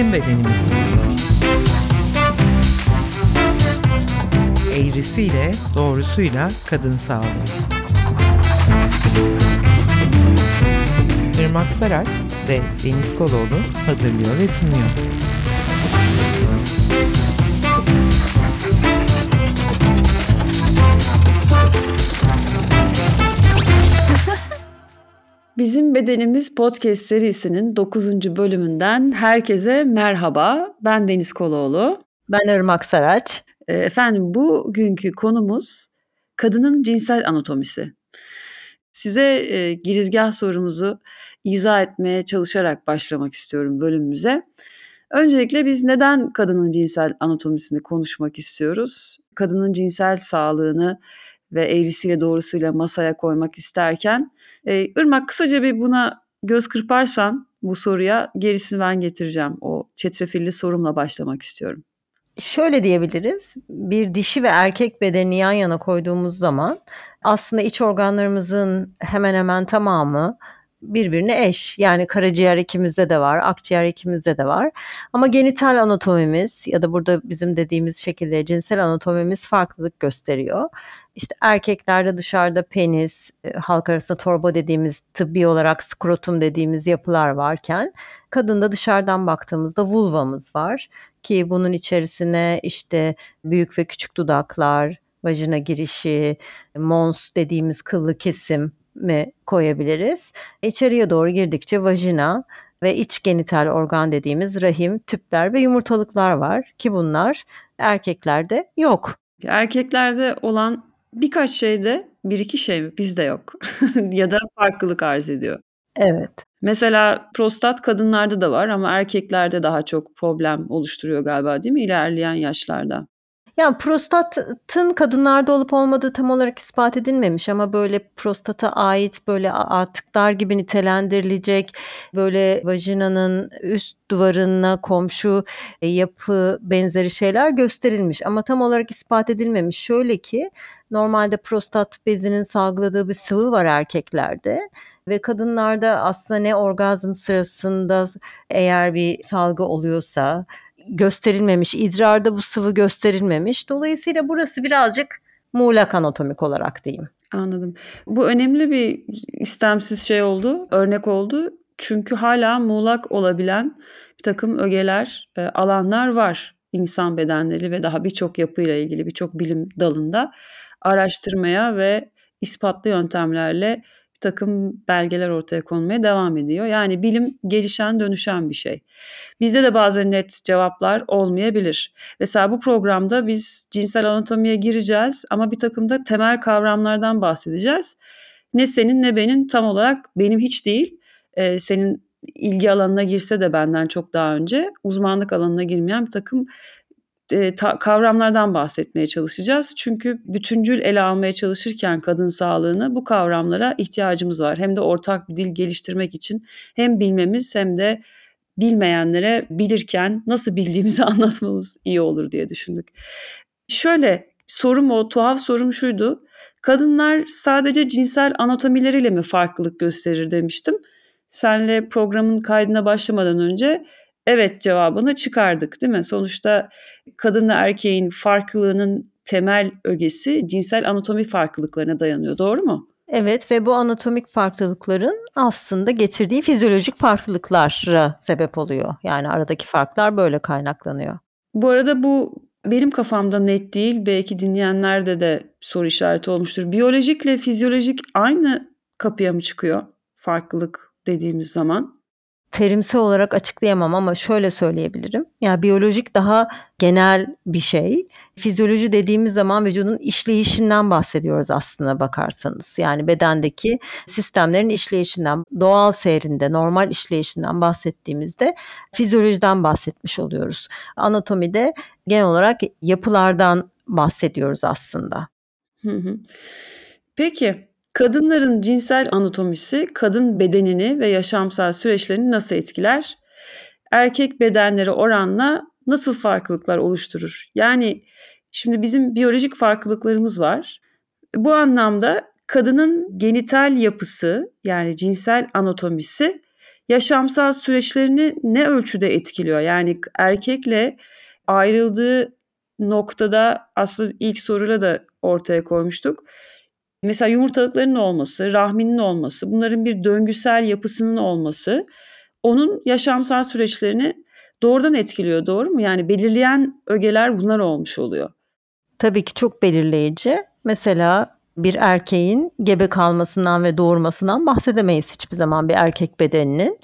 Bizim Bedenimiz. Eğrisiyle, doğrusuyla kadın sağlığı. Irmak Saraç ve Deniz Koloğlu hazırlıyor ve sunuyor. Bizim Bedenimiz Podcast serisinin 9. bölümünden herkese merhaba. Ben Deniz Koloğlu. Ben Irmak Saraç. Ee, efendim bugünkü konumuz kadının cinsel anatomisi. Size e, girizgah sorumuzu izah etmeye çalışarak başlamak istiyorum bölümümüze. Öncelikle biz neden kadının cinsel anatomisini konuşmak istiyoruz? Kadının cinsel sağlığını ve eğrisiyle doğrusuyla masaya koymak isterken e, Irmak kısaca bir buna göz kırparsan bu soruya gerisini ben getireceğim. O çetrefilli sorumla başlamak istiyorum. Şöyle diyebiliriz. Bir dişi ve erkek bedeni yan yana koyduğumuz zaman aslında iç organlarımızın hemen hemen tamamı birbirine eş. Yani karaciğer ikimizde de var, akciğer ikimizde de var. Ama genital anatomimiz ya da burada bizim dediğimiz şekilde cinsel anatomimiz farklılık gösteriyor. İşte erkeklerde dışarıda penis, e, halk arasında torba dediğimiz tıbbi olarak skrotum dediğimiz yapılar varken kadında dışarıdan baktığımızda vulvamız var ki bunun içerisine işte büyük ve küçük dudaklar, vajina girişi, mons dediğimiz kıllı kesim mi koyabiliriz. İçeriye doğru girdikçe vajina ve iç genital organ dediğimiz rahim, tüpler ve yumurtalıklar var ki bunlar erkeklerde yok. Erkeklerde olan birkaç şeyde bir iki şey mi bizde yok ya da farklılık arz ediyor. Evet. Mesela prostat kadınlarda da var ama erkeklerde daha çok problem oluşturuyor galiba değil mi ilerleyen yaşlarda? Yani prostatın kadınlarda olup olmadığı tam olarak ispat edilmemiş ama böyle prostata ait böyle artıklar gibi nitelendirilecek böyle vajinanın üst duvarına komşu e, yapı benzeri şeyler gösterilmiş ama tam olarak ispat edilmemiş. Şöyle ki normalde prostat bezinin salgıladığı bir sıvı var erkeklerde ve kadınlarda aslında ne orgazm sırasında eğer bir salgı oluyorsa gösterilmemiş, idrarda bu sıvı gösterilmemiş. Dolayısıyla burası birazcık muğlak anatomik olarak diyeyim. Anladım. Bu önemli bir istemsiz şey oldu, örnek oldu. Çünkü hala muğlak olabilen bir takım ögeler, e, alanlar var insan bedenleri ve daha birçok yapıyla ilgili birçok bilim dalında araştırmaya ve ispatlı yöntemlerle takım belgeler ortaya konmaya devam ediyor. Yani bilim gelişen dönüşen bir şey. Bizde de bazen net cevaplar olmayabilir. Mesela bu programda biz cinsel anatomiye gireceğiz ama bir takım da temel kavramlardan bahsedeceğiz. Ne senin ne benim tam olarak benim hiç değil. Ee, senin ilgi alanına girse de benden çok daha önce uzmanlık alanına girmeyen bir takım e, kavramlardan bahsetmeye çalışacağız. Çünkü bütüncül ele almaya çalışırken kadın sağlığını bu kavramlara ihtiyacımız var. Hem de ortak bir dil geliştirmek için hem bilmemiz hem de bilmeyenlere bilirken nasıl bildiğimizi anlatmamız iyi olur diye düşündük. Şöyle sorum o tuhaf sorum şuydu. Kadınlar sadece cinsel anatomileriyle mi farklılık gösterir demiştim. Senle programın kaydına başlamadan önce evet cevabını çıkardık değil mi? Sonuçta kadınla erkeğin farklılığının temel ögesi cinsel anatomi farklılıklarına dayanıyor. Doğru mu? Evet ve bu anatomik farklılıkların aslında getirdiği fizyolojik farklılıklara sebep oluyor. Yani aradaki farklar böyle kaynaklanıyor. Bu arada bu benim kafamda net değil. Belki dinleyenlerde de soru işareti olmuştur. Biyolojikle fizyolojik aynı kapıya mı çıkıyor farklılık dediğimiz zaman? Terimsel olarak açıklayamam ama şöyle söyleyebilirim. Yani biyolojik daha genel bir şey. Fizyoloji dediğimiz zaman vücudun işleyişinden bahsediyoruz aslında bakarsanız. Yani bedendeki sistemlerin işleyişinden, doğal seyrinde, normal işleyişinden bahsettiğimizde fizyolojiden bahsetmiş oluyoruz. Anatomide genel olarak yapılardan bahsediyoruz aslında. Peki Kadınların cinsel anatomisi kadın bedenini ve yaşamsal süreçlerini nasıl etkiler? Erkek bedenleri oranla nasıl farklılıklar oluşturur? Yani şimdi bizim biyolojik farklılıklarımız var. Bu anlamda kadının genital yapısı yani cinsel anatomisi yaşamsal süreçlerini ne ölçüde etkiliyor? Yani erkekle ayrıldığı noktada aslında ilk soruyla da ortaya koymuştuk. Mesela yumurtalıkların olması, rahminin olması, bunların bir döngüsel yapısının olması onun yaşamsal süreçlerini doğrudan etkiliyor doğru mu? Yani belirleyen ögeler bunlar olmuş oluyor. Tabii ki çok belirleyici. Mesela bir erkeğin gebe kalmasından ve doğurmasından bahsedemeyiz hiçbir zaman bir erkek bedeninin.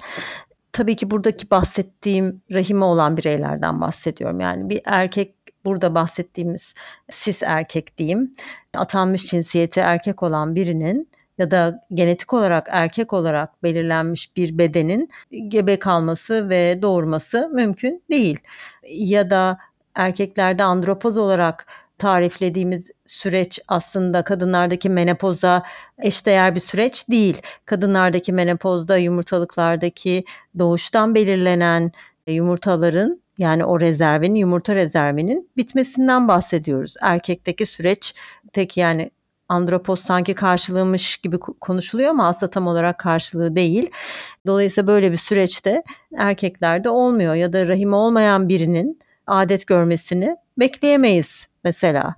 Tabii ki buradaki bahsettiğim rahime olan bireylerden bahsediyorum. Yani bir erkek burada bahsettiğimiz sis erkek diyeyim. Atanmış cinsiyeti erkek olan birinin ya da genetik olarak erkek olarak belirlenmiş bir bedenin gebe kalması ve doğurması mümkün değil. Ya da erkeklerde andropoz olarak tariflediğimiz süreç aslında kadınlardaki menopoza eşdeğer bir süreç değil. Kadınlardaki menopozda yumurtalıklardaki doğuştan belirlenen yumurtaların yani o rezervin, yumurta rezervinin bitmesinden bahsediyoruz. Erkekteki süreç tek yani andropoz sanki karşılığımış gibi konuşuluyor ama aslında tam olarak karşılığı değil. Dolayısıyla böyle bir süreçte erkeklerde olmuyor ya da rahimi olmayan birinin adet görmesini bekleyemeyiz mesela.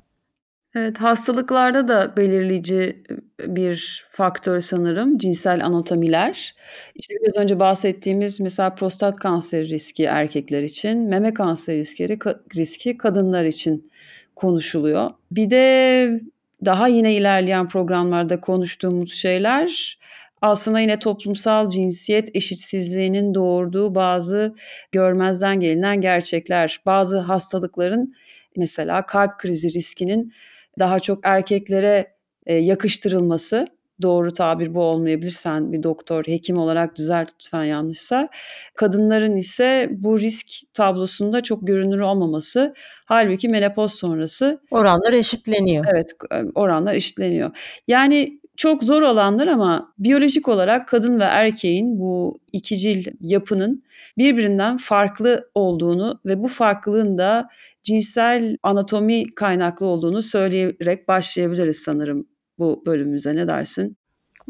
Evet, hastalıklarda da belirleyici bir faktör sanırım cinsel anatomiler. İşte biraz önce bahsettiğimiz mesela prostat kanseri riski erkekler için, meme kanseri riski, riski kadınlar için konuşuluyor. Bir de daha yine ilerleyen programlarda konuştuğumuz şeyler aslında yine toplumsal cinsiyet eşitsizliğinin doğurduğu bazı görmezden gelinen gerçekler. Bazı hastalıkların mesela kalp krizi riskinin daha çok erkeklere e, yakıştırılması doğru tabir bu olmayabilir. Sen bir doktor, hekim olarak düzelt lütfen yanlışsa. Kadınların ise bu risk tablosunda çok görünür olmaması. Halbuki menopoz sonrası oranlar eşitleniyor. Evet, oranlar eşitleniyor. Yani çok zor olanlar ama biyolojik olarak kadın ve erkeğin bu ikicil yapının birbirinden farklı olduğunu ve bu farklılığın da cinsel anatomi kaynaklı olduğunu söyleyerek başlayabiliriz sanırım bu bölümümüze. Ne dersin?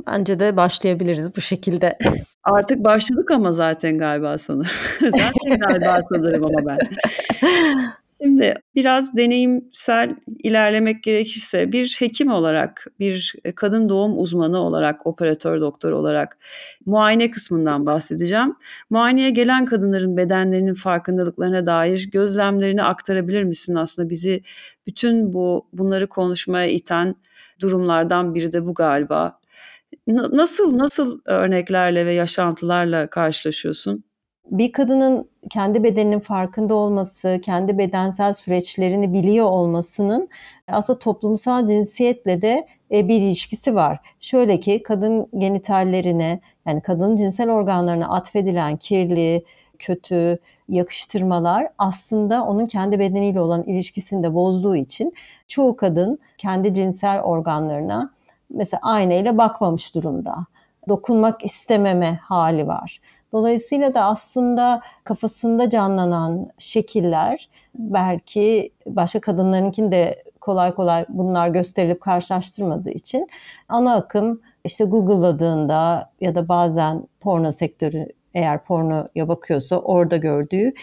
Bence de başlayabiliriz bu şekilde. Artık başladık ama zaten galiba sanırım. zaten galiba sanırım ama ben. Şimdi biraz deneyimsel ilerlemek gerekirse bir hekim olarak, bir kadın doğum uzmanı olarak, operatör doktor olarak muayene kısmından bahsedeceğim. Muayeneye gelen kadınların bedenlerinin farkındalıklarına dair gözlemlerini aktarabilir misin? Aslında bizi bütün bu bunları konuşmaya iten durumlardan biri de bu galiba. Nasıl nasıl örneklerle ve yaşantılarla karşılaşıyorsun? Bir kadının kendi bedeninin farkında olması, kendi bedensel süreçlerini biliyor olmasının aslında toplumsal cinsiyetle de e, bir ilişkisi var. Şöyle ki kadın genitallerine yani kadın cinsel organlarına atfedilen kirli, kötü yakıştırmalar aslında onun kendi bedeniyle olan ilişkisini de bozduğu için çoğu kadın kendi cinsel organlarına mesela aynayla bakmamış durumda. Dokunmak istememe hali var. Dolayısıyla da aslında kafasında canlanan şekiller belki başka kadınlarınkini de kolay kolay bunlar gösterilip karşılaştırmadığı için ana akım işte Google'ladığında ya da bazen porno sektörü eğer pornoya bakıyorsa orada gördüğü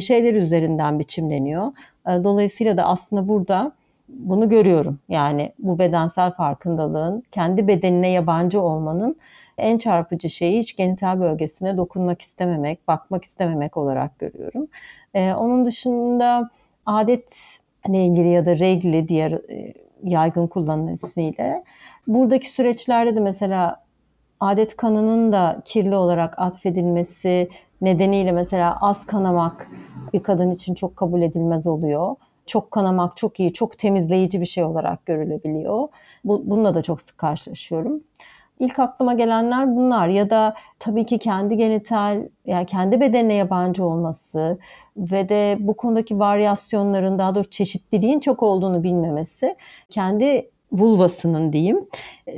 şeyler üzerinden biçimleniyor. Dolayısıyla da aslında burada bunu görüyorum. Yani bu bedensel farkındalığın, kendi bedenine yabancı olmanın en çarpıcı şeyi hiç genital bölgesine dokunmak istememek, bakmak istememek olarak görüyorum. Ee, onun dışında adetle ilgili ya da regli diğer e, yaygın kullanılan ismiyle buradaki süreçlerde de mesela adet kanının da kirli olarak atfedilmesi nedeniyle mesela az kanamak bir kadın için çok kabul edilmez oluyor çok kanamak çok iyi, çok temizleyici bir şey olarak görülebiliyor. Bu, bununla da çok sık karşılaşıyorum. İlk aklıma gelenler bunlar ya da tabii ki kendi genital yani kendi bedenine yabancı olması ve de bu konudaki varyasyonların daha doğrusu çeşitliliğin çok olduğunu bilmemesi kendi vulvasının diyeyim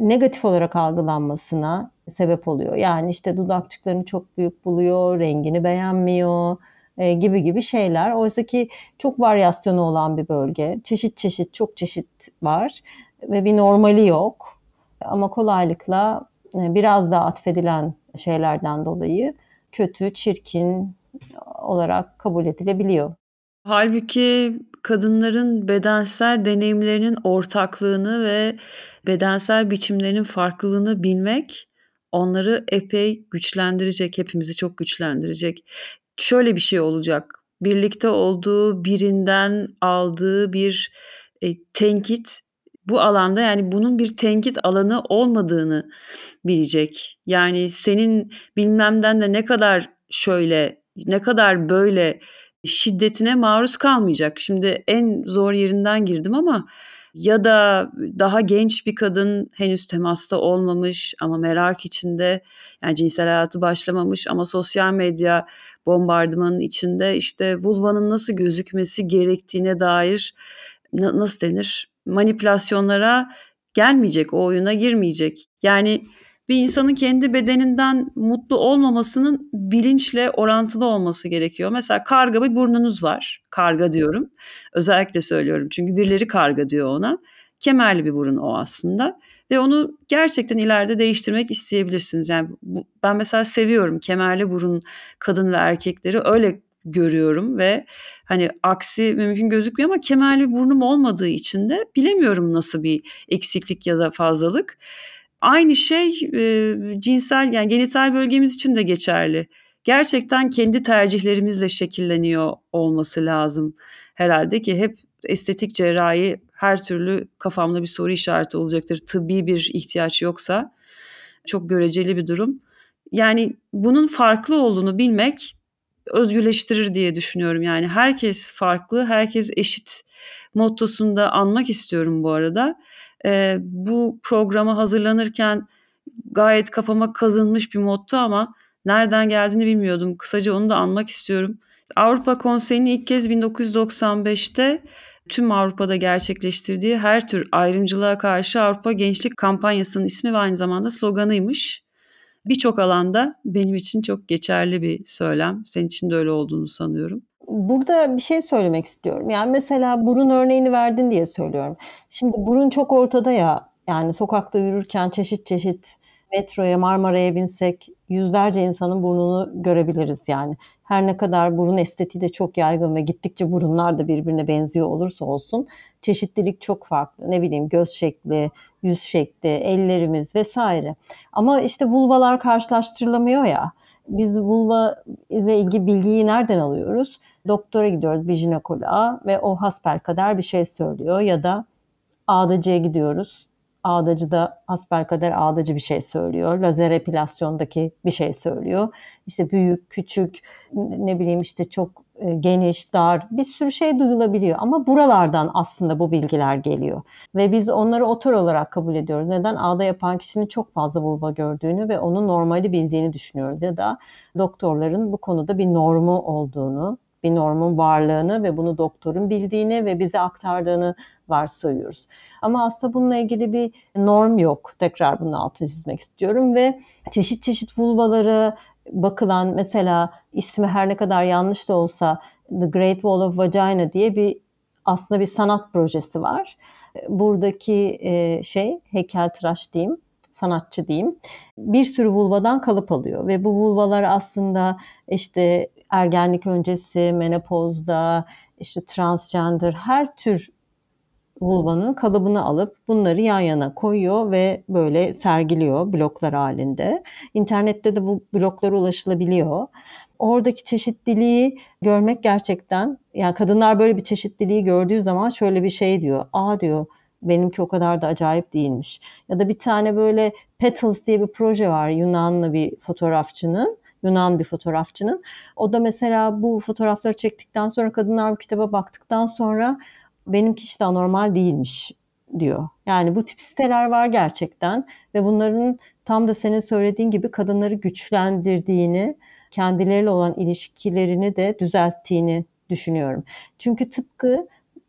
negatif olarak algılanmasına sebep oluyor. Yani işte dudakçıklarını çok büyük buluyor, rengini beğenmiyor, e, gibi gibi şeyler. Oysa ki çok varyasyonu olan bir bölge. Çeşit çeşit çok çeşit var ve bir normali yok. Ama kolaylıkla e, biraz daha atfedilen şeylerden dolayı kötü, çirkin olarak kabul edilebiliyor. Halbuki kadınların bedensel deneyimlerinin ortaklığını ve bedensel biçimlerinin farklılığını bilmek onları epey güçlendirecek, hepimizi çok güçlendirecek. Şöyle bir şey olacak. Birlikte olduğu birinden aldığı bir e, tenkit bu alanda yani bunun bir tenkit alanı olmadığını bilecek. Yani senin bilmemden de ne kadar şöyle, ne kadar böyle şiddetine maruz kalmayacak. Şimdi en zor yerinden girdim ama ya da daha genç bir kadın henüz temasta olmamış ama merak içinde yani cinsel hayatı başlamamış ama sosyal medya bombardımanın içinde işte vulvanın nasıl gözükmesi gerektiğine dair nasıl denir manipülasyonlara gelmeyecek, o oyuna girmeyecek. Yani bir insanın kendi bedeninden mutlu olmamasının bilinçle orantılı olması gerekiyor. Mesela karga bir burnunuz var. Karga diyorum. Özellikle söylüyorum çünkü birileri karga diyor ona. Kemerli bir burun o aslında ve onu gerçekten ileride değiştirmek isteyebilirsiniz. Yani bu, ben mesela seviyorum kemerli burun kadın ve erkekleri öyle görüyorum ve hani aksi mümkün gözükmüyor ama kemerli burnum olmadığı için de bilemiyorum nasıl bir eksiklik ya da fazlalık. Aynı şey e, cinsel yani genital bölgemiz için de geçerli. Gerçekten kendi tercihlerimizle şekilleniyor olması lazım herhalde ki hep estetik cerrahi her türlü kafamda bir soru işareti olacaktır. Tıbbi bir ihtiyaç yoksa çok göreceli bir durum. Yani bunun farklı olduğunu bilmek özgürleştirir diye düşünüyorum. Yani herkes farklı, herkes eşit mottosunda anmak istiyorum bu arada. Ee, bu programa hazırlanırken gayet kafama kazınmış bir motto ama nereden geldiğini bilmiyordum. Kısaca onu da anmak istiyorum. Avrupa Konseyi'nin ilk kez 1995'te tüm Avrupa'da gerçekleştirdiği her tür ayrımcılığa karşı Avrupa Gençlik Kampanyası'nın ismi ve aynı zamanda sloganıymış. Birçok alanda benim için çok geçerli bir söylem. Senin için de öyle olduğunu sanıyorum. Burada bir şey söylemek istiyorum. Yani mesela burun örneğini verdin diye söylüyorum. Şimdi burun çok ortada ya. Yani sokakta yürürken çeşit çeşit metroya, Marmara'ya binsek yüzlerce insanın burnunu görebiliriz yani. Her ne kadar burun estetiği de çok yaygın ve gittikçe burunlar da birbirine benziyor olursa olsun çeşitlilik çok farklı. Ne bileyim göz şekli, yüz şekli, ellerimiz vesaire. Ama işte vulvalar karşılaştırılamıyor ya. Biz vulva ile ilgili bilgiyi nereden alıyoruz? Doktora gidiyoruz bir jinekoloğa ve o hasper kadar bir şey söylüyor ya da ağdacıya gidiyoruz ağdacı da hasbelkader ağdacı bir şey söylüyor. Lazer epilasyondaki bir şey söylüyor. İşte büyük, küçük, ne bileyim işte çok e, geniş, dar bir sürü şey duyulabiliyor. Ama buralardan aslında bu bilgiler geliyor. Ve biz onları otor olarak kabul ediyoruz. Neden? Ağda yapan kişinin çok fazla vulva gördüğünü ve onu normali bildiğini düşünüyoruz. Ya da doktorların bu konuda bir normu olduğunu, bir normun varlığını ve bunu doktorun bildiğini ve bize aktardığını varsayıyoruz. Ama aslında bununla ilgili bir norm yok. Tekrar bunun altını çizmek istiyorum ve çeşit çeşit vulvaları bakılan mesela ismi her ne kadar yanlış da olsa The Great Wall of Vagina diye bir aslında bir sanat projesi var. Buradaki e, şey heykeltıraş diyeyim sanatçı diyeyim bir sürü vulvadan kalıp alıyor ve bu vulvalar aslında işte ergenlik öncesi, menopozda, işte transgender her tür vulvanın kalıbını alıp bunları yan yana koyuyor ve böyle sergiliyor bloklar halinde. İnternette de bu bloklara ulaşılabiliyor. Oradaki çeşitliliği görmek gerçekten yani kadınlar böyle bir çeşitliliği gördüğü zaman şöyle bir şey diyor. Aa diyor benimki o kadar da acayip değilmiş. Ya da bir tane böyle Petals diye bir proje var Yunanlı bir fotoğrafçının. Yunan bir fotoğrafçının. O da mesela bu fotoğrafları çektikten sonra kadınlar bu kitaba baktıktan sonra benimki işte anormal değilmiş diyor. Yani bu tip siteler var gerçekten ve bunların tam da senin söylediğin gibi kadınları güçlendirdiğini, kendileriyle olan ilişkilerini de düzelttiğini düşünüyorum. Çünkü tıpkı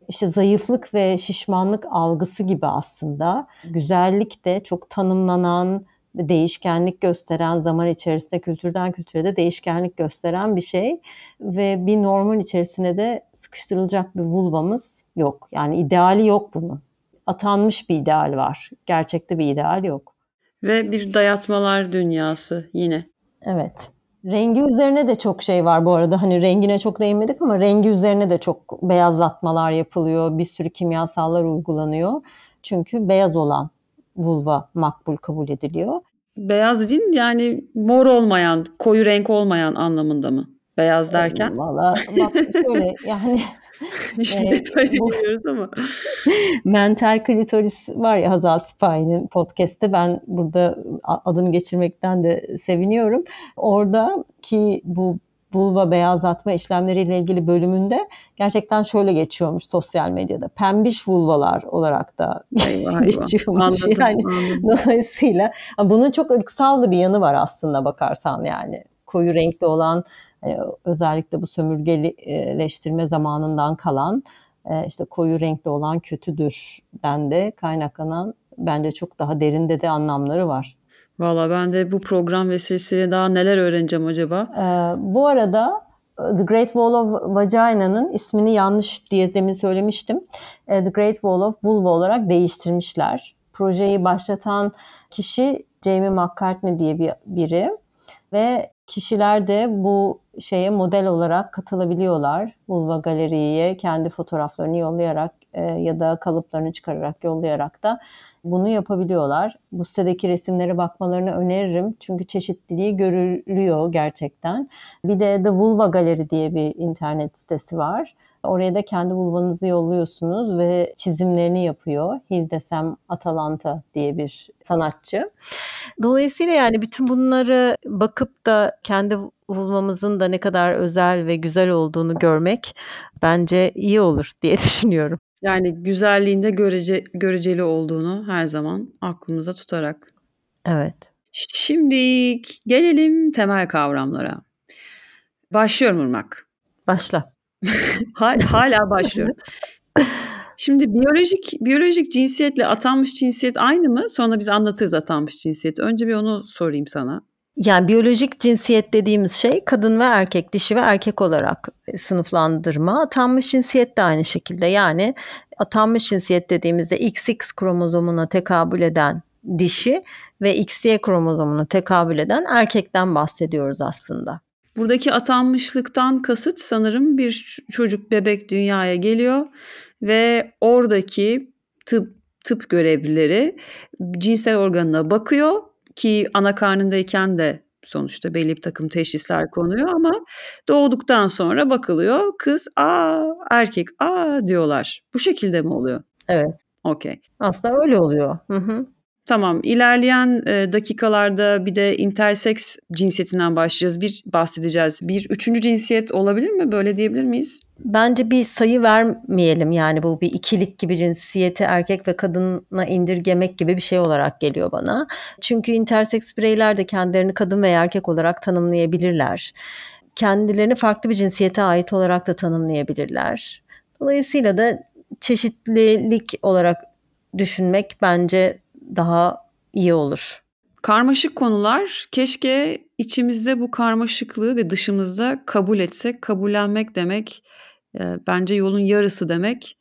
işte zayıflık ve şişmanlık algısı gibi aslında güzellik de çok tanımlanan, değişkenlik gösteren zaman içerisinde kültürden kültüre de değişkenlik gösteren bir şey ve bir normun içerisine de sıkıştırılacak bir vulvamız yok. Yani ideali yok bunun. Atanmış bir ideal var. Gerçekte bir ideal yok. Ve bir dayatmalar dünyası yine. Evet. Rengi üzerine de çok şey var bu arada. Hani rengine çok değinmedik ama rengi üzerine de çok beyazlatmalar yapılıyor. Bir sürü kimyasallar uygulanıyor. Çünkü beyaz olan vulva makbul kabul ediliyor. Beyaz dediğin yani mor olmayan, koyu renk olmayan anlamında mı? Beyaz derken? Valla bak şöyle yani Şimdi detaya giriyoruz ama. Mental klitoris var ya Hazal Spy'nin podcast'te ben burada adını geçirmekten de seviniyorum. Oradaki bu vulva beyazlatma işlemleriyle ilgili bölümünde gerçekten şöyle geçiyormuş sosyal medyada. Pembiş vulvalar olarak da Eyvah geçiyormuş. Anladım, yani anladım. dolayısıyla bunun çok ırksal da bir yanı var aslında bakarsan yani. Koyu renkli olan hani özellikle bu sömürgeleştirme zamanından kalan e, işte koyu renkli olan kötüdür den de kaynaklanan bence çok daha derinde de anlamları var. Valla ben de bu program vesilesiyle daha neler öğreneceğim acaba? Ee, bu arada The Great Wall of Vagina'nın ismini yanlış diye demin söylemiştim. Ee, The Great Wall of Vulva olarak değiştirmişler. Projeyi başlatan kişi Jamie McCartney diye bir biri ve kişiler de bu şeye model olarak katılabiliyorlar. Vulva galeriye kendi fotoğraflarını yollayarak e, ya da kalıplarını çıkararak yollayarak da bunu yapabiliyorlar. Bu sitedeki resimlere bakmalarını öneririm. Çünkü çeşitliliği görülüyor gerçekten. Bir de The Vulva Galeri diye bir internet sitesi var. Oraya da kendi vulvanızı yolluyorsunuz ve çizimlerini yapıyor. Hildesem Atalanta diye bir sanatçı. Dolayısıyla yani bütün bunları bakıp da kendi vulvamızın da ne kadar özel ve güzel olduğunu görmek bence iyi olur diye düşünüyorum. Yani güzelliğinde görece, göreceli olduğunu her zaman aklımıza tutarak. Evet. Şimdi gelelim temel kavramlara. Başlıyorum Irmak. Başla. Ha- Hala başlıyorum. Şimdi biyolojik biyolojik cinsiyetle atanmış cinsiyet aynı mı? Sonra biz anlatırız atanmış cinsiyeti. Önce bir onu sorayım sana. Yani biyolojik cinsiyet dediğimiz şey kadın ve erkek, dişi ve erkek olarak sınıflandırma. Atanmış cinsiyet de aynı şekilde. Yani atanmış cinsiyet dediğimizde XX kromozomuna tekabül eden dişi ve XY kromozomuna tekabül eden erkekten bahsediyoruz aslında. Buradaki atanmışlıktan kasıt sanırım bir çocuk bebek dünyaya geliyor ve oradaki tıp tıp görevlileri cinsel organına bakıyor ki ana karnındayken de sonuçta belli bir takım teşhisler konuyor ama doğduktan sonra bakılıyor kız a erkek a diyorlar. Bu şekilde mi oluyor? Evet. Okey. Aslında öyle oluyor. Hı hı. Tamam. İlerleyen e, dakikalarda bir de intersex cinsiyetinden başlayacağız. Bir bahsedeceğiz. Bir üçüncü cinsiyet olabilir mi? Böyle diyebilir miyiz? Bence bir sayı vermeyelim yani bu bir ikilik gibi cinsiyeti erkek ve kadına indirgemek gibi bir şey olarak geliyor bana. Çünkü interseks bireyler de kendilerini kadın veya erkek olarak tanımlayabilirler. Kendilerini farklı bir cinsiyete ait olarak da tanımlayabilirler. Dolayısıyla da çeşitlilik olarak düşünmek bence daha iyi olur. Karmaşık konular. Keşke içimizde bu karmaşıklığı ve dışımızda kabul etsek. Kabullenmek demek e, bence yolun yarısı demek.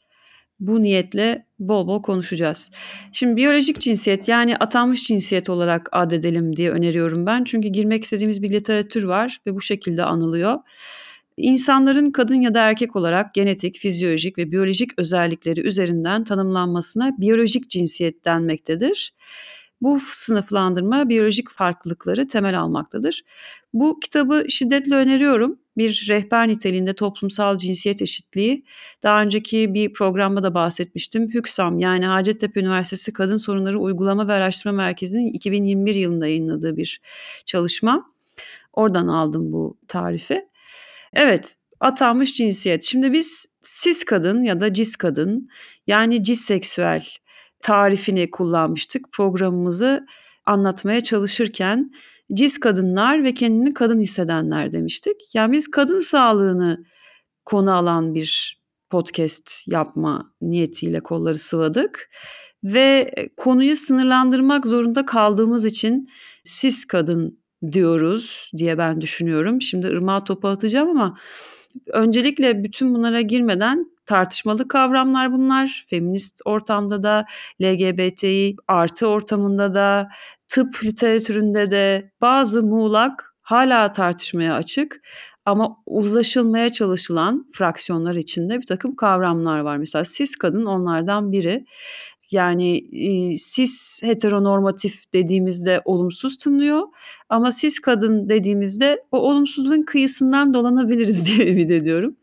Bu niyetle bol bol konuşacağız. Şimdi biyolojik cinsiyet yani atanmış cinsiyet olarak adedelim diye öneriyorum ben. Çünkü girmek istediğimiz bir literatür var ve bu şekilde anılıyor. İnsanların kadın ya da erkek olarak genetik, fizyolojik ve biyolojik özellikleri üzerinden tanımlanmasına biyolojik cinsiyet denmektedir. Bu sınıflandırma biyolojik farklılıkları temel almaktadır. Bu kitabı şiddetle öneriyorum. Bir rehber niteliğinde toplumsal cinsiyet eşitliği. Daha önceki bir programda da bahsetmiştim. HÜKSAM yani Hacettepe Üniversitesi Kadın Sorunları Uygulama ve Araştırma Merkezi'nin 2021 yılında yayınladığı bir çalışma. Oradan aldım bu tarifi. Evet, atanmış cinsiyet. Şimdi biz cis kadın ya da cis kadın yani cisseksüel tarifini kullanmıştık programımızı anlatmaya çalışırken cis kadınlar ve kendini kadın hissedenler demiştik. Yani biz kadın sağlığını konu alan bir podcast yapma niyetiyle kolları sıvadık ve konuyu sınırlandırmak zorunda kaldığımız için cis kadın diyoruz diye ben düşünüyorum. Şimdi ırmağa topu atacağım ama öncelikle bütün bunlara girmeden tartışmalı kavramlar bunlar. Feminist ortamda da, LGBTİ artı ortamında da, tıp literatüründe de bazı muğlak hala tartışmaya açık ama uzlaşılmaya çalışılan fraksiyonlar içinde bir takım kavramlar var. Mesela cis kadın onlardan biri. Yani e, cis heteronormatif dediğimizde olumsuz tınlıyor ama cis kadın dediğimizde o olumsuzluğun kıyısından dolanabiliriz diye ümit ediyorum.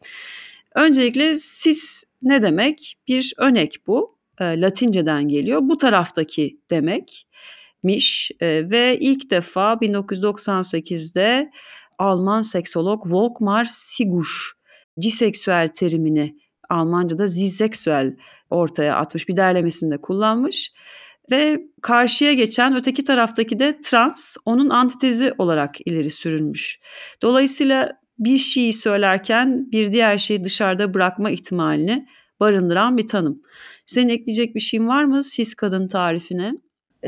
Öncelikle cis ne demek? Bir önek bu. E, Latinceden geliyor. Bu taraftaki demekmiş e, ve ilk defa 1998'de Alman seksolog Volkmar Sigusch ciseksüel terimini Almanca'da ziseksüel ortaya atmış bir derlemesinde kullanmış ve karşıya geçen öteki taraftaki de trans onun antitezi olarak ileri sürülmüş. Dolayısıyla bir şeyi söylerken bir diğer şeyi dışarıda bırakma ihtimalini barındıran bir tanım. Senin ekleyecek bir şeyin var mı cis kadın tarifine?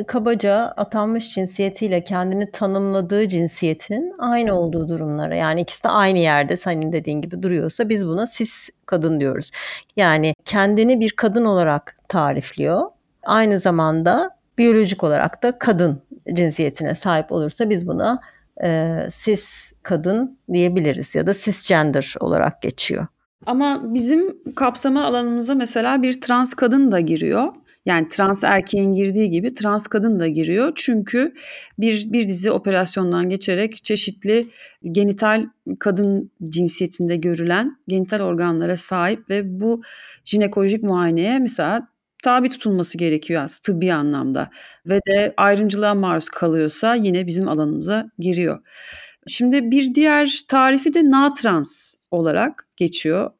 Kabaca atanmış cinsiyetiyle kendini tanımladığı cinsiyetinin aynı olduğu durumlara yani ikisi de aynı yerde senin dediğin gibi duruyorsa biz buna cis kadın diyoruz. Yani kendini bir kadın olarak tarifliyor. Aynı zamanda biyolojik olarak da kadın cinsiyetine sahip olursa biz buna e, cis kadın diyebiliriz ya da cisgender olarak geçiyor. Ama bizim kapsama alanımıza mesela bir trans kadın da giriyor. Yani trans erkeğin girdiği gibi trans kadın da giriyor. Çünkü bir, bir dizi operasyondan geçerek çeşitli genital kadın cinsiyetinde görülen genital organlara sahip ve bu jinekolojik muayeneye mesela tabi tutulması gerekiyor aslında tıbbi anlamda. Ve de ayrımcılığa maruz kalıyorsa yine bizim alanımıza giriyor. Şimdi bir diğer tarifi de natrans olarak geçiyor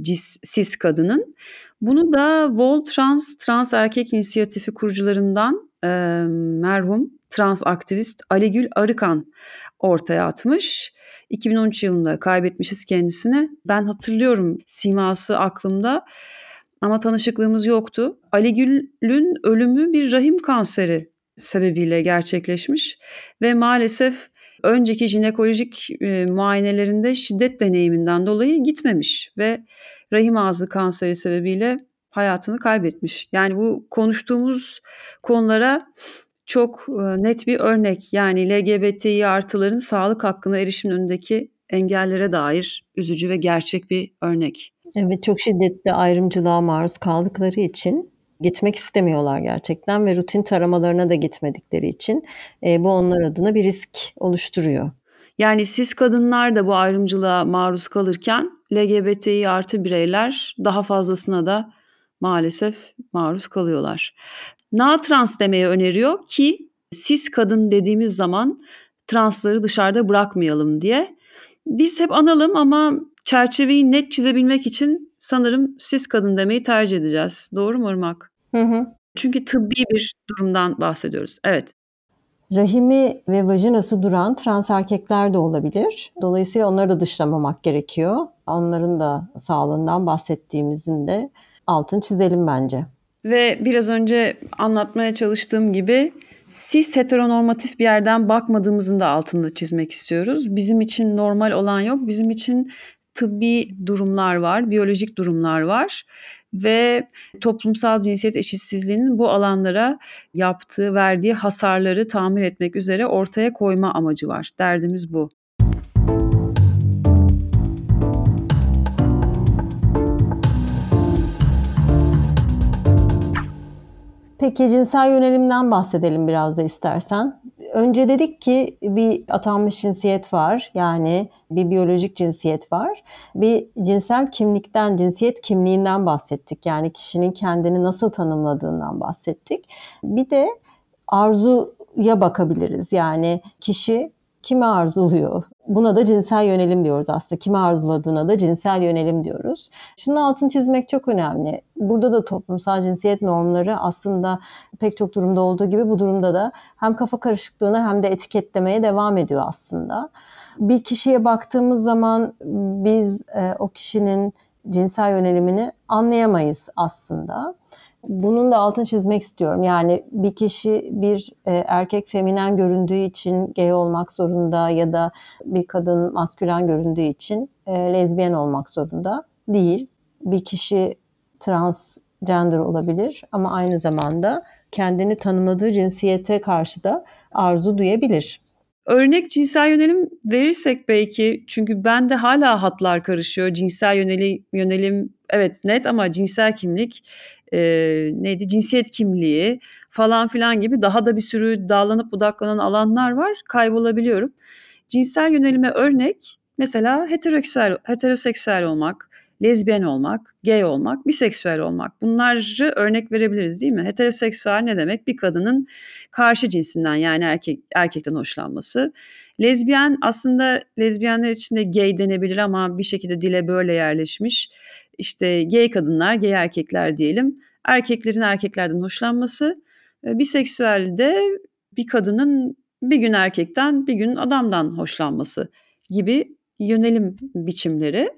cis, cis kadının. Bunu da Vol Trans Trans Erkek İnisiyatifi kurucularından e, merhum trans aktivist Ali Gül Arıkan ortaya atmış. 2013 yılında kaybetmişiz kendisini. Ben hatırlıyorum siması aklımda ama tanışıklığımız yoktu. Ali Gül'ün ölümü bir rahim kanseri sebebiyle gerçekleşmiş ve maalesef önceki jinekolojik e, muayenelerinde şiddet deneyiminden dolayı gitmemiş ve rahim ağzı kanseri sebebiyle hayatını kaybetmiş. Yani bu konuştuğumuz konulara çok e, net bir örnek. Yani LGBTİ artıların sağlık hakkına erişim önündeki engellere dair üzücü ve gerçek bir örnek. Evet çok şiddetli ayrımcılığa maruz kaldıkları için gitmek istemiyorlar gerçekten ve rutin taramalarına da gitmedikleri için e, bu onlar adına bir risk oluşturuyor. Yani siz kadınlar da bu ayrımcılığa maruz kalırken LGBTİ artı bireyler daha fazlasına da maalesef maruz kalıyorlar. Na trans demeyi öneriyor ki siz kadın dediğimiz zaman transları dışarıda bırakmayalım diye. Biz hep analım ama çerçeveyi net çizebilmek için sanırım siz kadın demeyi tercih edeceğiz. Doğru mu Irmak? Hı hı. Çünkü tıbbi bir durumdan bahsediyoruz. Evet. Rahimi ve vajinası duran trans erkekler de olabilir. Dolayısıyla onları da dışlamamak gerekiyor. Onların da sağlığından bahsettiğimizin de altını çizelim bence. Ve biraz önce anlatmaya çalıştığım gibi cis heteronormatif bir yerden bakmadığımızın da altını çizmek istiyoruz. Bizim için normal olan yok. Bizim için tıbbi durumlar var, biyolojik durumlar var ve toplumsal cinsiyet eşitsizliğinin bu alanlara yaptığı, verdiği hasarları tamir etmek üzere ortaya koyma amacı var. Derdimiz bu. Peki cinsel yönelimden bahsedelim biraz da istersen. Önce dedik ki bir atanmış cinsiyet var. Yani bir biyolojik cinsiyet var. Bir cinsel kimlikten, cinsiyet kimliğinden bahsettik. Yani kişinin kendini nasıl tanımladığından bahsettik. Bir de arzuya bakabiliriz. Yani kişi kimi arzuluyor? Buna da cinsel yönelim diyoruz aslında. Kimi arzuladığına da cinsel yönelim diyoruz. Şunun altını çizmek çok önemli. Burada da toplumsal cinsiyet normları aslında pek çok durumda olduğu gibi bu durumda da hem kafa karışıklığına hem de etiketlemeye devam ediyor aslında. Bir kişiye baktığımız zaman biz e, o kişinin cinsel yönelimini anlayamayız aslında. Bunun da altını çizmek istiyorum. Yani bir kişi bir e, erkek feminen göründüğü için gay olmak zorunda ya da bir kadın maskülen göründüğü için e, lezbiyen olmak zorunda değil. Bir kişi transgender olabilir ama aynı zamanda kendini tanımladığı cinsiyete karşı da arzu duyabilir. Örnek cinsel yönelim verirsek belki çünkü bende hala hatlar karışıyor. Cinsel yönelim, yönelim evet net ama cinsel kimlik e, neydi cinsiyet kimliği falan filan gibi daha da bir sürü dağlanıp budaklanan alanlar var. Kaybolabiliyorum. Cinsel yönelime örnek mesela heteroseksüel, heteroseksüel olmak, lezbiyen olmak, gay olmak, biseksüel olmak. Bunları örnek verebiliriz değil mi? Heteroseksüel ne demek? Bir kadının karşı cinsinden yani erkek erkekten hoşlanması. Lezbiyen aslında lezbiyenler için de gay denebilir ama bir şekilde dile böyle yerleşmiş. İşte gay kadınlar, gay erkekler diyelim. Erkeklerin erkeklerden hoşlanması. Biseksüel de bir kadının bir gün erkekten bir gün adamdan hoşlanması gibi yönelim biçimleri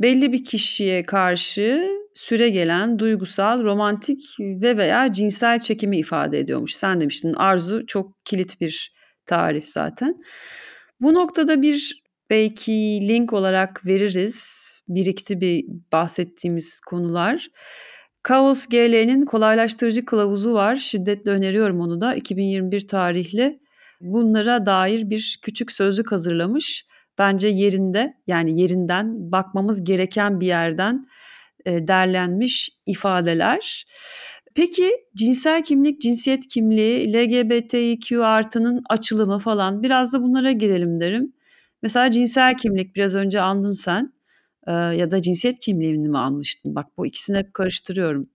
belli bir kişiye karşı süre gelen duygusal, romantik ve veya cinsel çekimi ifade ediyormuş. Sen demiştin arzu çok kilit bir tarif zaten. Bu noktada bir belki link olarak veririz. Birikti bir bahsettiğimiz konular. Kaos GL'nin kolaylaştırıcı kılavuzu var. Şiddetle öneriyorum onu da. 2021 tarihli. Bunlara dair bir küçük sözlük hazırlamış bence yerinde yani yerinden bakmamız gereken bir yerden e, derlenmiş ifadeler. Peki cinsel kimlik, cinsiyet kimliği, LGBTİQ artının açılımı falan biraz da bunlara girelim derim. Mesela cinsel kimlik biraz önce andın sen e, ya da cinsiyet kimliğini mi anmıştın? Bak bu ikisini hep karıştırıyorum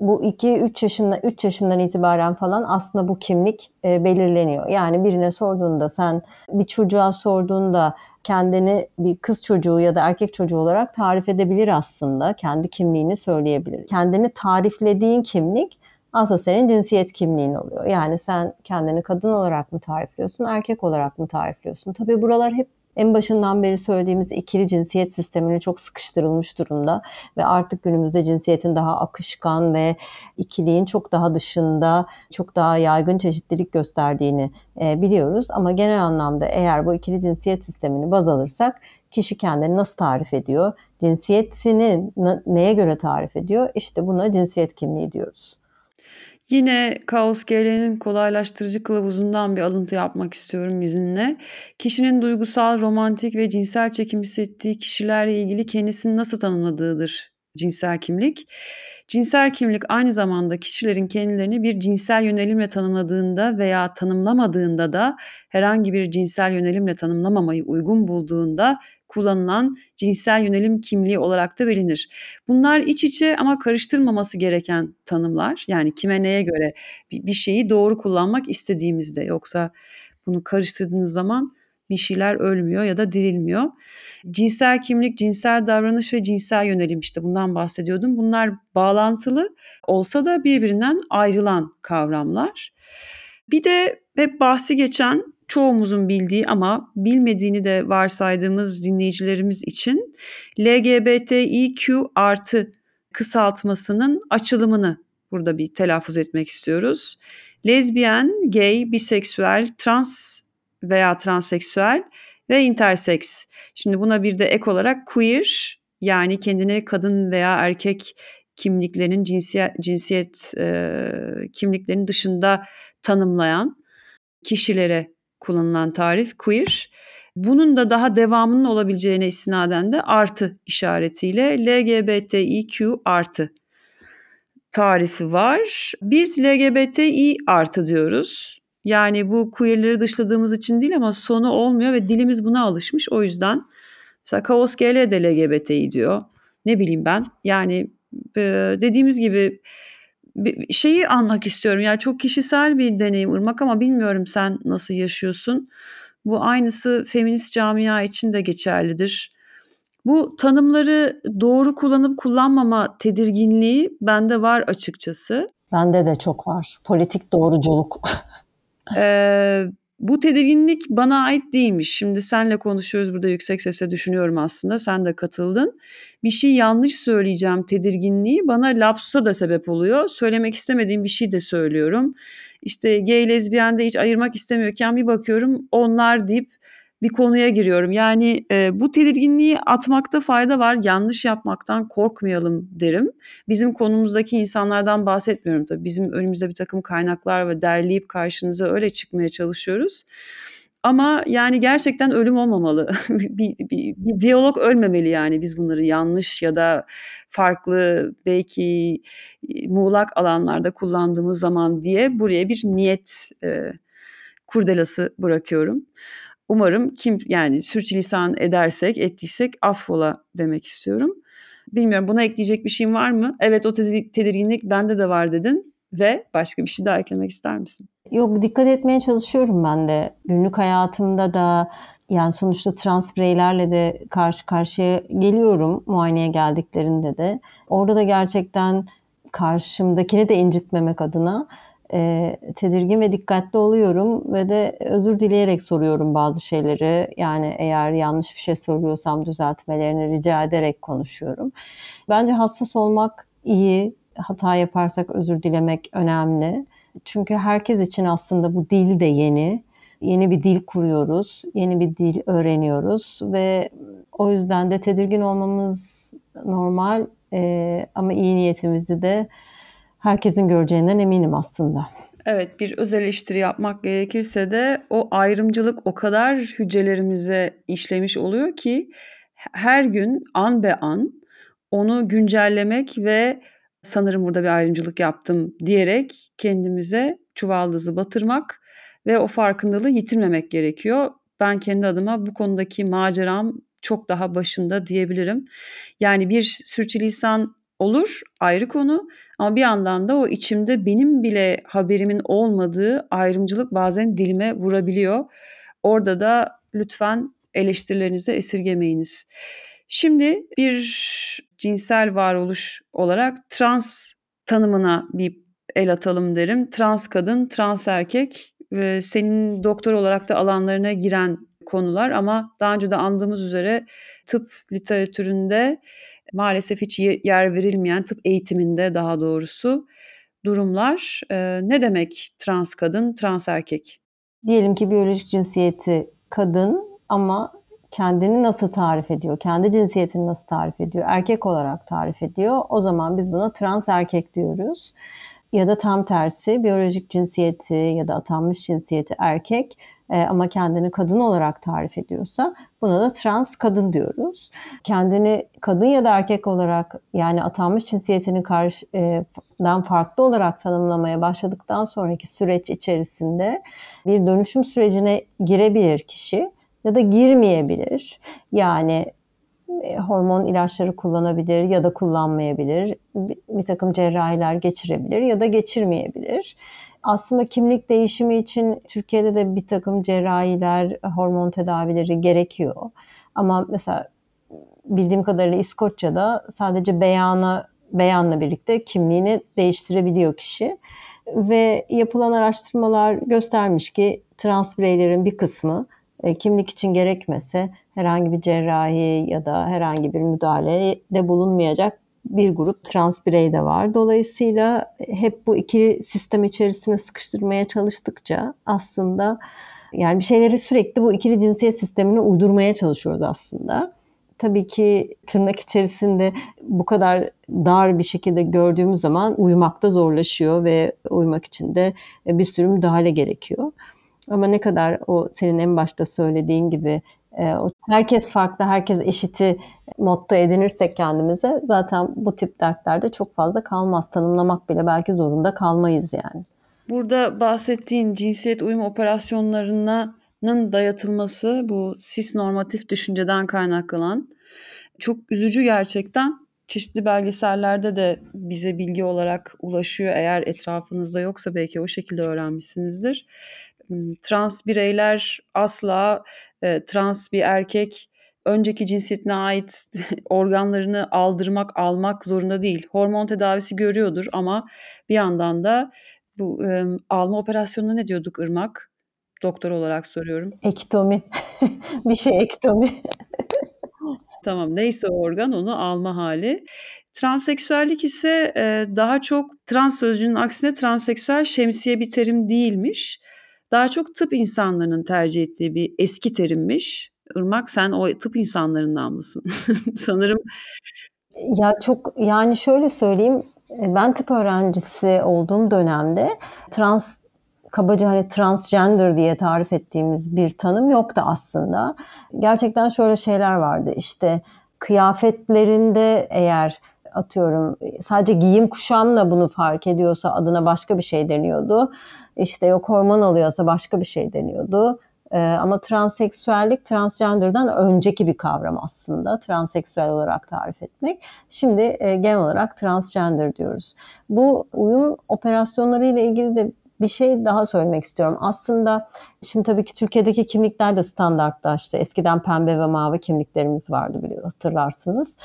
bu 2-3 yaşında 3 yaşından itibaren falan aslında bu kimlik e, belirleniyor. Yani birine sorduğunda sen bir çocuğa sorduğunda kendini bir kız çocuğu ya da erkek çocuğu olarak tarif edebilir aslında. Kendi kimliğini söyleyebilir. Kendini tariflediğin kimlik aslında senin cinsiyet kimliğin oluyor. Yani sen kendini kadın olarak mı tarifliyorsun, erkek olarak mı tarifliyorsun? Tabii buralar hep en başından beri söylediğimiz ikili cinsiyet sistemine çok sıkıştırılmış durumda ve artık günümüzde cinsiyetin daha akışkan ve ikiliğin çok daha dışında çok daha yaygın çeşitlilik gösterdiğini e, biliyoruz. Ama genel anlamda eğer bu ikili cinsiyet sistemini baz alırsak kişi kendini nasıl tarif ediyor? Cinsiyetini neye göre tarif ediyor? İşte buna cinsiyet kimliği diyoruz. Yine Kaos GL'nin kolaylaştırıcı kılavuzundan bir alıntı yapmak istiyorum izinle. Kişinin duygusal, romantik ve cinsel çekim hissettiği kişilerle ilgili kendisini nasıl tanımladığıdır cinsel kimlik. Cinsel kimlik aynı zamanda kişilerin kendilerini bir cinsel yönelimle tanımladığında veya tanımlamadığında da herhangi bir cinsel yönelimle tanımlamamayı uygun bulduğunda kullanılan cinsel yönelim kimliği olarak da bilinir. Bunlar iç içe ama karıştırmaması gereken tanımlar. Yani kime neye göre bir şeyi doğru kullanmak istediğimizde yoksa bunu karıştırdığınız zaman bir şeyler ölmüyor ya da dirilmiyor. Cinsel kimlik, cinsel davranış ve cinsel yönelim işte bundan bahsediyordum. Bunlar bağlantılı olsa da birbirinden ayrılan kavramlar. Bir de hep bahsi geçen çoğumuzun bildiği ama bilmediğini de varsaydığımız dinleyicilerimiz için LGBTİQ artı kısaltmasının açılımını burada bir telaffuz etmek istiyoruz. Lezbiyen, gay, biseksüel, trans veya transseksüel ve interseks. Şimdi buna bir de ek olarak queer yani kendini kadın veya erkek kimliklerinin cinsiyet, cinsiyet e, kimliklerinin dışında tanımlayan kişilere kullanılan tarif queer. Bunun da daha devamının olabileceğine istinaden de artı işaretiyle LGBTİQ artı tarifi var. Biz LGBTİ artı diyoruz. Yani bu queerleri dışladığımız için değil ama sonu olmuyor ve dilimiz buna alışmış. O yüzden mesela Kaos GL de LGBTİ diyor. Ne bileyim ben. Yani dediğimiz gibi şeyi anmak istiyorum. Yani çok kişisel bir deneyim Irmak ama bilmiyorum sen nasıl yaşıyorsun. Bu aynısı feminist camia için de geçerlidir. Bu tanımları doğru kullanıp kullanmama tedirginliği bende var açıkçası. Bende de çok var. Politik doğruculuk. ee, bu tedirginlik bana ait değilmiş. Şimdi senle konuşuyoruz burada yüksek sesle düşünüyorum aslında. Sen de katıldın. Bir şey yanlış söyleyeceğim tedirginliği bana lapsusa da sebep oluyor. Söylemek istemediğim bir şey de söylüyorum. İşte gay lezbiyen de hiç ayırmak istemiyorken bir bakıyorum onlar deyip bir konuya giriyorum. Yani e, bu tedirginliği atmakta fayda var. Yanlış yapmaktan korkmayalım derim. Bizim konumuzdaki insanlardan bahsetmiyorum tabii. Bizim önümüzde bir takım kaynaklar ve derleyip karşınıza öyle çıkmaya çalışıyoruz. Ama yani gerçekten ölüm olmamalı. bir, bir, bir diyalog ölmemeli yani biz bunları yanlış ya da farklı belki muğlak alanlarda kullandığımız zaman diye buraya bir niyet e, kurdelası bırakıyorum. Umarım kim yani sürçülisan edersek, ettiysek affola demek istiyorum. Bilmiyorum buna ekleyecek bir şeyin var mı? Evet o tedirginlik bende de var dedin ve başka bir şey daha eklemek ister misin? Yok dikkat etmeye çalışıyorum ben de. Günlük hayatımda da yani sonuçta trans bireylerle de karşı karşıya geliyorum muayeneye geldiklerinde de. Orada da gerçekten karşımdakini de incitmemek adına e, tedirgin ve dikkatli oluyorum ve de özür dileyerek soruyorum bazı şeyleri. Yani eğer yanlış bir şey söylüyorsam düzeltmelerini rica ederek konuşuyorum. Bence hassas olmak iyi. Hata yaparsak özür dilemek önemli. Çünkü herkes için aslında bu dil de yeni. Yeni bir dil kuruyoruz, yeni bir dil öğreniyoruz ve o yüzden de tedirgin olmamız normal ee, ama iyi niyetimizi de herkesin göreceğinden eminim aslında. Evet bir öz eleştiri yapmak gerekirse de o ayrımcılık o kadar hücrelerimize işlemiş oluyor ki her gün an be an onu güncellemek ve sanırım burada bir ayrımcılık yaptım diyerek kendimize çuvaldızı batırmak ve o farkındalığı yitirmemek gerekiyor. Ben kendi adıma bu konudaki maceram çok daha başında diyebilirim. Yani bir sürçülisan olur ayrı konu ama bir yandan da o içimde benim bile haberimin olmadığı ayrımcılık bazen dilime vurabiliyor. Orada da lütfen eleştirilerinizi esirgemeyiniz. Şimdi bir cinsel varoluş olarak trans tanımına bir el atalım derim. Trans kadın, trans erkek ve senin doktor olarak da alanlarına giren konular ama daha önce de andığımız üzere tıp literatüründe maalesef hiç yer verilmeyen tıp eğitiminde daha doğrusu durumlar. Ne demek trans kadın, trans erkek? Diyelim ki biyolojik cinsiyeti kadın ama kendini nasıl tarif ediyor, kendi cinsiyetini nasıl tarif ediyor, erkek olarak tarif ediyor. O zaman biz buna trans erkek diyoruz. Ya da tam tersi biyolojik cinsiyeti ya da atanmış cinsiyeti erkek e, ama kendini kadın olarak tarif ediyorsa buna da trans kadın diyoruz. Kendini kadın ya da erkek olarak yani atanmış cinsiyetinin karşıdan farklı olarak tanımlamaya başladıktan sonraki süreç içerisinde bir dönüşüm sürecine girebilir kişi ya da girmeyebilir. Yani hormon ilaçları kullanabilir ya da kullanmayabilir. Bir, bir takım cerrahiler geçirebilir ya da geçirmeyebilir. Aslında kimlik değişimi için Türkiye'de de bir takım cerrahiler, hormon tedavileri gerekiyor. Ama mesela bildiğim kadarıyla İskoçya'da sadece beyana beyanla birlikte kimliğini değiştirebiliyor kişi. Ve yapılan araştırmalar göstermiş ki trans bireylerin bir kısmı e, kimlik için gerekmese herhangi bir cerrahi ya da herhangi bir müdahalede bulunmayacak bir grup trans birey de var. Dolayısıyla hep bu iki sistem içerisine sıkıştırmaya çalıştıkça aslında yani bir şeyleri sürekli bu ikili cinsiyet sistemine uydurmaya çalışıyoruz aslında. Tabii ki tırnak içerisinde bu kadar dar bir şekilde gördüğümüz zaman uyumakta zorlaşıyor ve uyumak için de bir sürü müdahale gerekiyor. Ama ne kadar o senin en başta söylediğin gibi e, herkes farklı, herkes eşiti motto edinirsek kendimize zaten bu tip dertlerde çok fazla kalmaz. Tanımlamak bile belki zorunda kalmayız yani. Burada bahsettiğin cinsiyet uyum operasyonlarının dayatılması bu cis normatif düşünceden kaynaklanan çok üzücü gerçekten. Çeşitli belgesellerde de bize bilgi olarak ulaşıyor. Eğer etrafınızda yoksa belki o şekilde öğrenmişsinizdir trans bireyler asla e, trans bir erkek önceki cinsiyetine ait organlarını aldırmak, almak zorunda değil. Hormon tedavisi görüyordur ama bir yandan da bu e, alma operasyonuna ne diyorduk Irmak? Doktor olarak soruyorum. Ektomi. bir şey ektomi. tamam neyse organ onu alma hali. Transseksüellik ise e, daha çok trans sözcüğünün aksine transseksüel şemsiye bir terim değilmiş daha çok tıp insanlarının tercih ettiği bir eski terimmiş. Irmak sen o tıp insanlarından mısın? Sanırım. Ya çok yani şöyle söyleyeyim ben tıp öğrencisi olduğum dönemde trans kabaca hani transgender diye tarif ettiğimiz bir tanım yoktu aslında. Gerçekten şöyle şeyler vardı. İşte kıyafetlerinde eğer atıyorum sadece giyim kuşamla bunu fark ediyorsa adına başka bir şey deniyordu. İşte yok hormon alıyorsa başka bir şey deniyordu. Ee, ama transseksüellik transgender'dan önceki bir kavram aslında. Transseksüel olarak tarif etmek. Şimdi e, genel olarak transgender diyoruz. Bu uyum operasyonları ile ilgili de bir şey daha söylemek istiyorum. Aslında şimdi tabii ki Türkiye'deki kimlikler de standartlaştı. Eskiden pembe ve mavi kimliklerimiz vardı biliyor hatırlarsınız.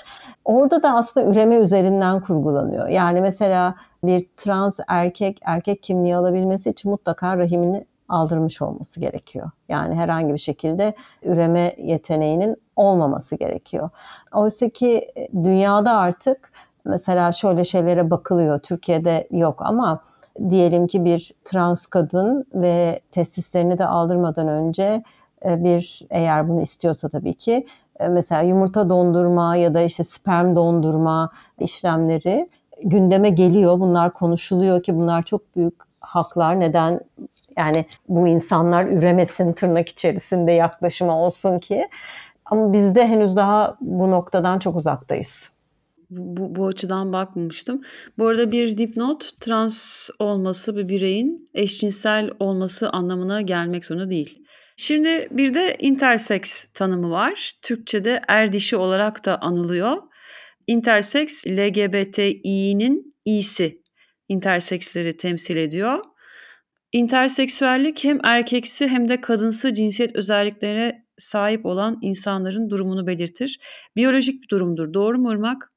Orada da aslında üreme üzerinden kurgulanıyor. Yani mesela bir trans erkek erkek kimliği alabilmesi için mutlaka rahimini aldırmış olması gerekiyor. Yani herhangi bir şekilde üreme yeteneğinin olmaması gerekiyor. Oysa ki dünyada artık mesela şöyle şeylere bakılıyor. Türkiye'de yok ama diyelim ki bir trans kadın ve testislerini de aldırmadan önce e, bir eğer bunu istiyorsa tabii ki e, mesela yumurta dondurma ya da işte sperm dondurma işlemleri gündeme geliyor. Bunlar konuşuluyor ki bunlar çok büyük haklar. Neden yani bu insanlar üremesin tırnak içerisinde yaklaşımı olsun ki. Ama bizde henüz daha bu noktadan çok uzaktayız. Bu, bu açıdan bakmamıştım. Bu arada bir dipnot trans olması bir bireyin eşcinsel olması anlamına gelmek zorunda değil. Şimdi bir de intersex tanımı var. Türkçe'de er dişi olarak da anılıyor. Intersex LGBTİ'nin iyisi. Interseksleri temsil ediyor. İnterseksüellik hem erkeksi hem de kadınsı cinsiyet özelliklerine sahip olan insanların durumunu belirtir. Biyolojik bir durumdur. Doğru mu Irmak?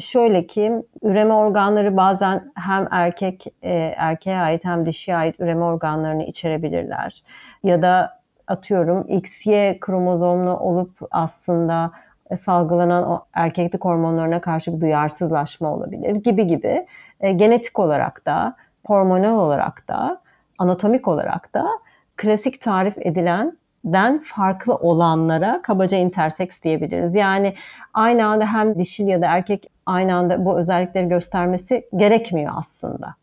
Şöyle ki üreme organları bazen hem erkek e, erkeğe ait hem dişiye ait üreme organlarını içerebilirler. Ya da atıyorum XY kromozomlu olup aslında salgılanan o erkeklik hormonlarına karşı bir duyarsızlaşma olabilir gibi gibi. E, genetik olarak da, hormonal olarak da, anatomik olarak da klasik tarif edilen den farklı olanlara kabaca intersex diyebiliriz. Yani aynı anda hem dişil ya da erkek aynı anda bu özellikleri göstermesi gerekmiyor aslında.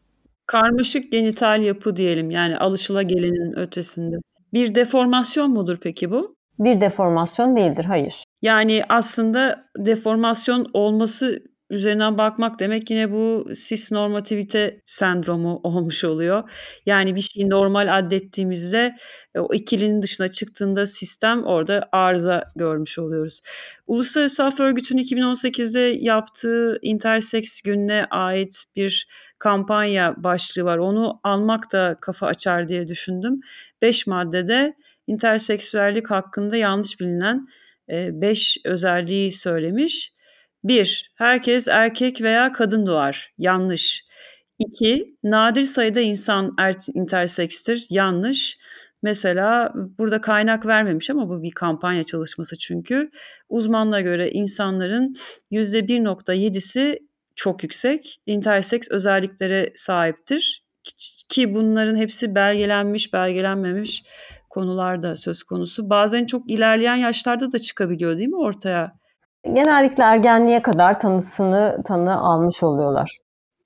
Karmaşık genital yapı diyelim yani alışılagelenin ötesinde. Bir deformasyon mudur peki bu? Bir deformasyon değildir, hayır. Yani aslında deformasyon olması üzerinden bakmak demek yine bu cis normativite sendromu olmuş oluyor. Yani bir şeyi normal addettiğimizde e, o ikilinin dışına çıktığında sistem orada arıza görmüş oluyoruz. Uluslararası Af Örgütü'nün 2018'de yaptığı intersex gününe ait bir kampanya başlığı var. Onu almak da kafa açar diye düşündüm. Beş maddede interseksüellik hakkında yanlış bilinen e, beş özelliği söylemiş. 1. Herkes erkek veya kadın doğar. Yanlış. 2. Nadir sayıda insan er- intersekstir. Yanlış. Mesela burada kaynak vermemiş ama bu bir kampanya çalışması çünkü. Uzmanlara göre insanların %1.7'si çok yüksek interseks özelliklere sahiptir. Ki bunların hepsi belgelenmiş, belgelenmemiş konularda söz konusu. Bazen çok ilerleyen yaşlarda da çıkabiliyor değil mi ortaya? Genellikle ergenliğe kadar tanısını tanı almış oluyorlar.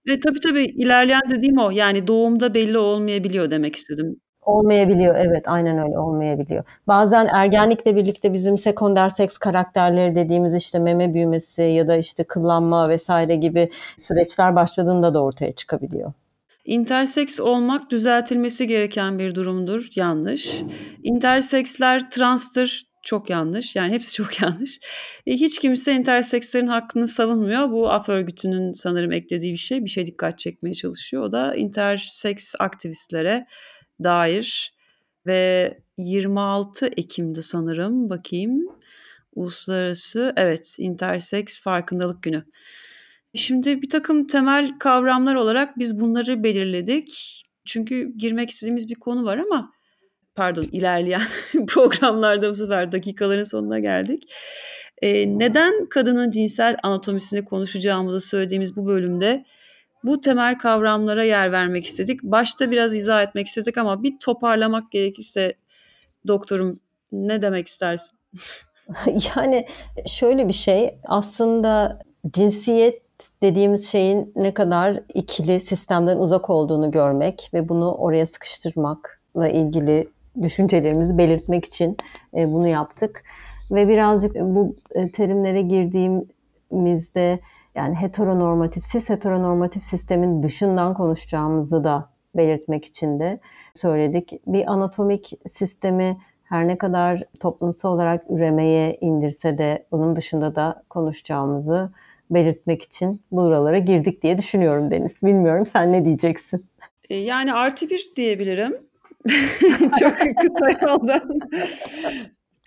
E, tabii tabii ilerleyen dediğim o. Yani doğumda belli olmayabiliyor demek istedim. Olmayabiliyor evet aynen öyle olmayabiliyor. Bazen ergenlikle birlikte bizim sekonder seks karakterleri dediğimiz işte meme büyümesi ya da işte kıllanma vesaire gibi süreçler başladığında da ortaya çıkabiliyor. Interseks olmak düzeltilmesi gereken bir durumdur. Yanlış. Interseksler transtır. Çok yanlış. Yani hepsi çok yanlış. E, hiç kimse intersekslerin hakkını savunmuyor. Bu af örgütünün sanırım eklediği bir şey. Bir şey dikkat çekmeye çalışıyor. O da interseks aktivistlere dair ve 26 Ekim'de sanırım bakayım. Uluslararası evet interseks farkındalık günü. Şimdi bir takım temel kavramlar olarak biz bunları belirledik. Çünkü girmek istediğimiz bir konu var ama pardon ilerleyen programlarda bu sefer dakikaların sonuna geldik. Ee, neden kadının cinsel anatomisini konuşacağımızı söylediğimiz bu bölümde bu temel kavramlara yer vermek istedik. Başta biraz izah etmek istedik ama bir toparlamak gerekirse doktorum ne demek istersin? yani şöyle bir şey aslında cinsiyet dediğimiz şeyin ne kadar ikili sistemden uzak olduğunu görmek ve bunu oraya sıkıştırmakla ilgili düşüncelerimizi belirtmek için e, bunu yaptık. Ve birazcık bu e, terimlere girdiğimizde yani heteronormatif, cis heteronormatif sistemin dışından konuşacağımızı da belirtmek için de söyledik. Bir anatomik sistemi her ne kadar toplumsal olarak üremeye indirse de bunun dışında da konuşacağımızı belirtmek için buralara girdik diye düşünüyorum Deniz. Bilmiyorum sen ne diyeceksin? E, yani artı bir diyebilirim. Çok kısa yoldan.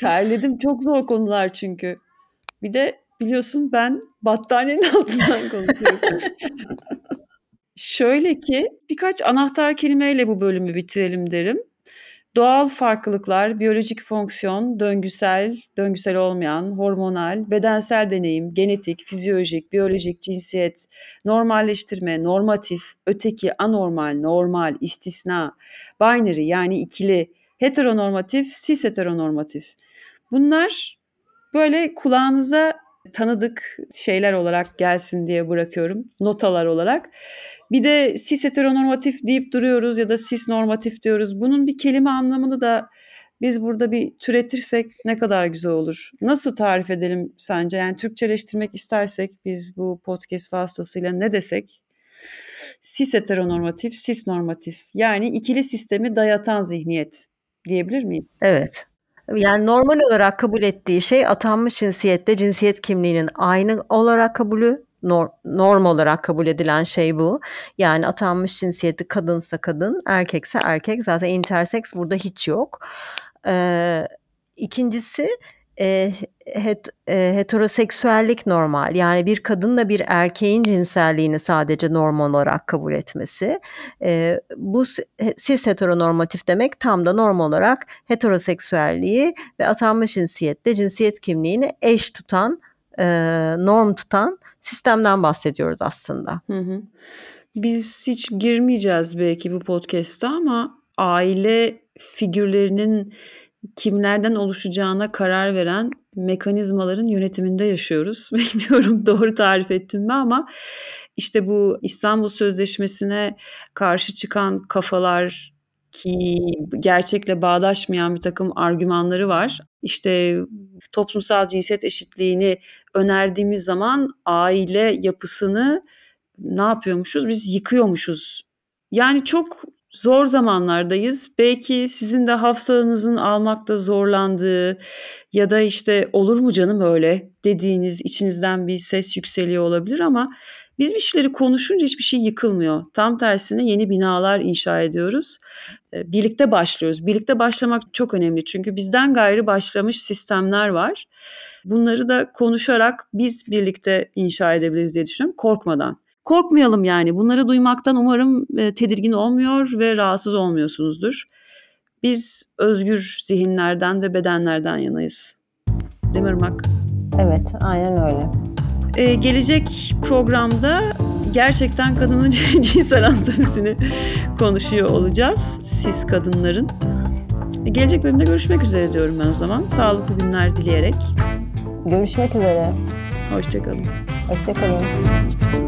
Terledim. Çok zor konular çünkü. Bir de biliyorsun ben battaniyenin altından konuşuyorum. Şöyle ki birkaç anahtar kelimeyle bu bölümü bitirelim derim. Doğal farklılıklar, biyolojik fonksiyon, döngüsel, döngüsel olmayan, hormonal, bedensel deneyim, genetik, fizyolojik, biyolojik, cinsiyet, normalleştirme, normatif, öteki, anormal, normal, istisna, binary yani ikili, heteronormatif, cis heteronormatif. Bunlar böyle kulağınıza tanıdık şeyler olarak gelsin diye bırakıyorum. Notalar olarak. Bir de cis heteronormatif deyip duruyoruz ya da cis normatif diyoruz. Bunun bir kelime anlamını da biz burada bir türetirsek ne kadar güzel olur. Nasıl tarif edelim sence? Yani Türkçeleştirmek istersek biz bu podcast vasıtasıyla ne desek? Cis heteronormatif, cis normatif. Yani ikili sistemi dayatan zihniyet diyebilir miyiz? Evet. Yani normal olarak kabul ettiği şey atanmış cinsiyette cinsiyet kimliğinin aynı olarak kabulü norm, olarak kabul edilen şey bu. Yani atanmış cinsiyeti kadınsa kadın, erkekse erkek. Zaten intersex burada hiç yok. Ee, ikincisi e, het, e, heteroseksüellik normal. Yani bir kadınla bir erkeğin cinselliğini sadece normal olarak kabul etmesi. E, bu cis heteronormatif demek tam da normal olarak heteroseksüelliği ve atanmış cinsiyette cinsiyet kimliğini eş tutan, e, norm tutan sistemden bahsediyoruz aslında. Hı hı. Biz hiç girmeyeceğiz belki bu podcast'ta ama aile figürlerinin kimlerden oluşacağına karar veren mekanizmaların yönetiminde yaşıyoruz. Bilmiyorum doğru tarif ettim mi ama işte bu İstanbul Sözleşmesi'ne karşı çıkan kafalar ki gerçekle bağdaşmayan bir takım argümanları var. İşte toplumsal cinsiyet eşitliğini önerdiğimiz zaman aile yapısını ne yapıyormuşuz? Biz yıkıyormuşuz. Yani çok zor zamanlardayız. Belki sizin de hafızanızın almakta zorlandığı ya da işte olur mu canım öyle dediğiniz içinizden bir ses yükseliyor olabilir ama biz bir şeyleri konuşunca hiçbir şey yıkılmıyor. Tam tersine yeni binalar inşa ediyoruz. Birlikte başlıyoruz. Birlikte başlamak çok önemli çünkü bizden gayrı başlamış sistemler var. Bunları da konuşarak biz birlikte inşa edebiliriz diye düşünüyorum korkmadan. Korkmayalım yani. Bunları duymaktan umarım e, tedirgin olmuyor ve rahatsız olmuyorsunuzdur. Biz özgür zihinlerden ve bedenlerden yanayız. Değil mi Irmak? Evet, aynen öyle. Ee, gelecek programda gerçekten kadının cinsel anatomisini konuşuyor olacağız. Siz kadınların. Gelecek bölümde görüşmek üzere diyorum ben o zaman. Sağlıklı günler dileyerek. Görüşmek üzere. Hoşçakalın. Hoşçakalın.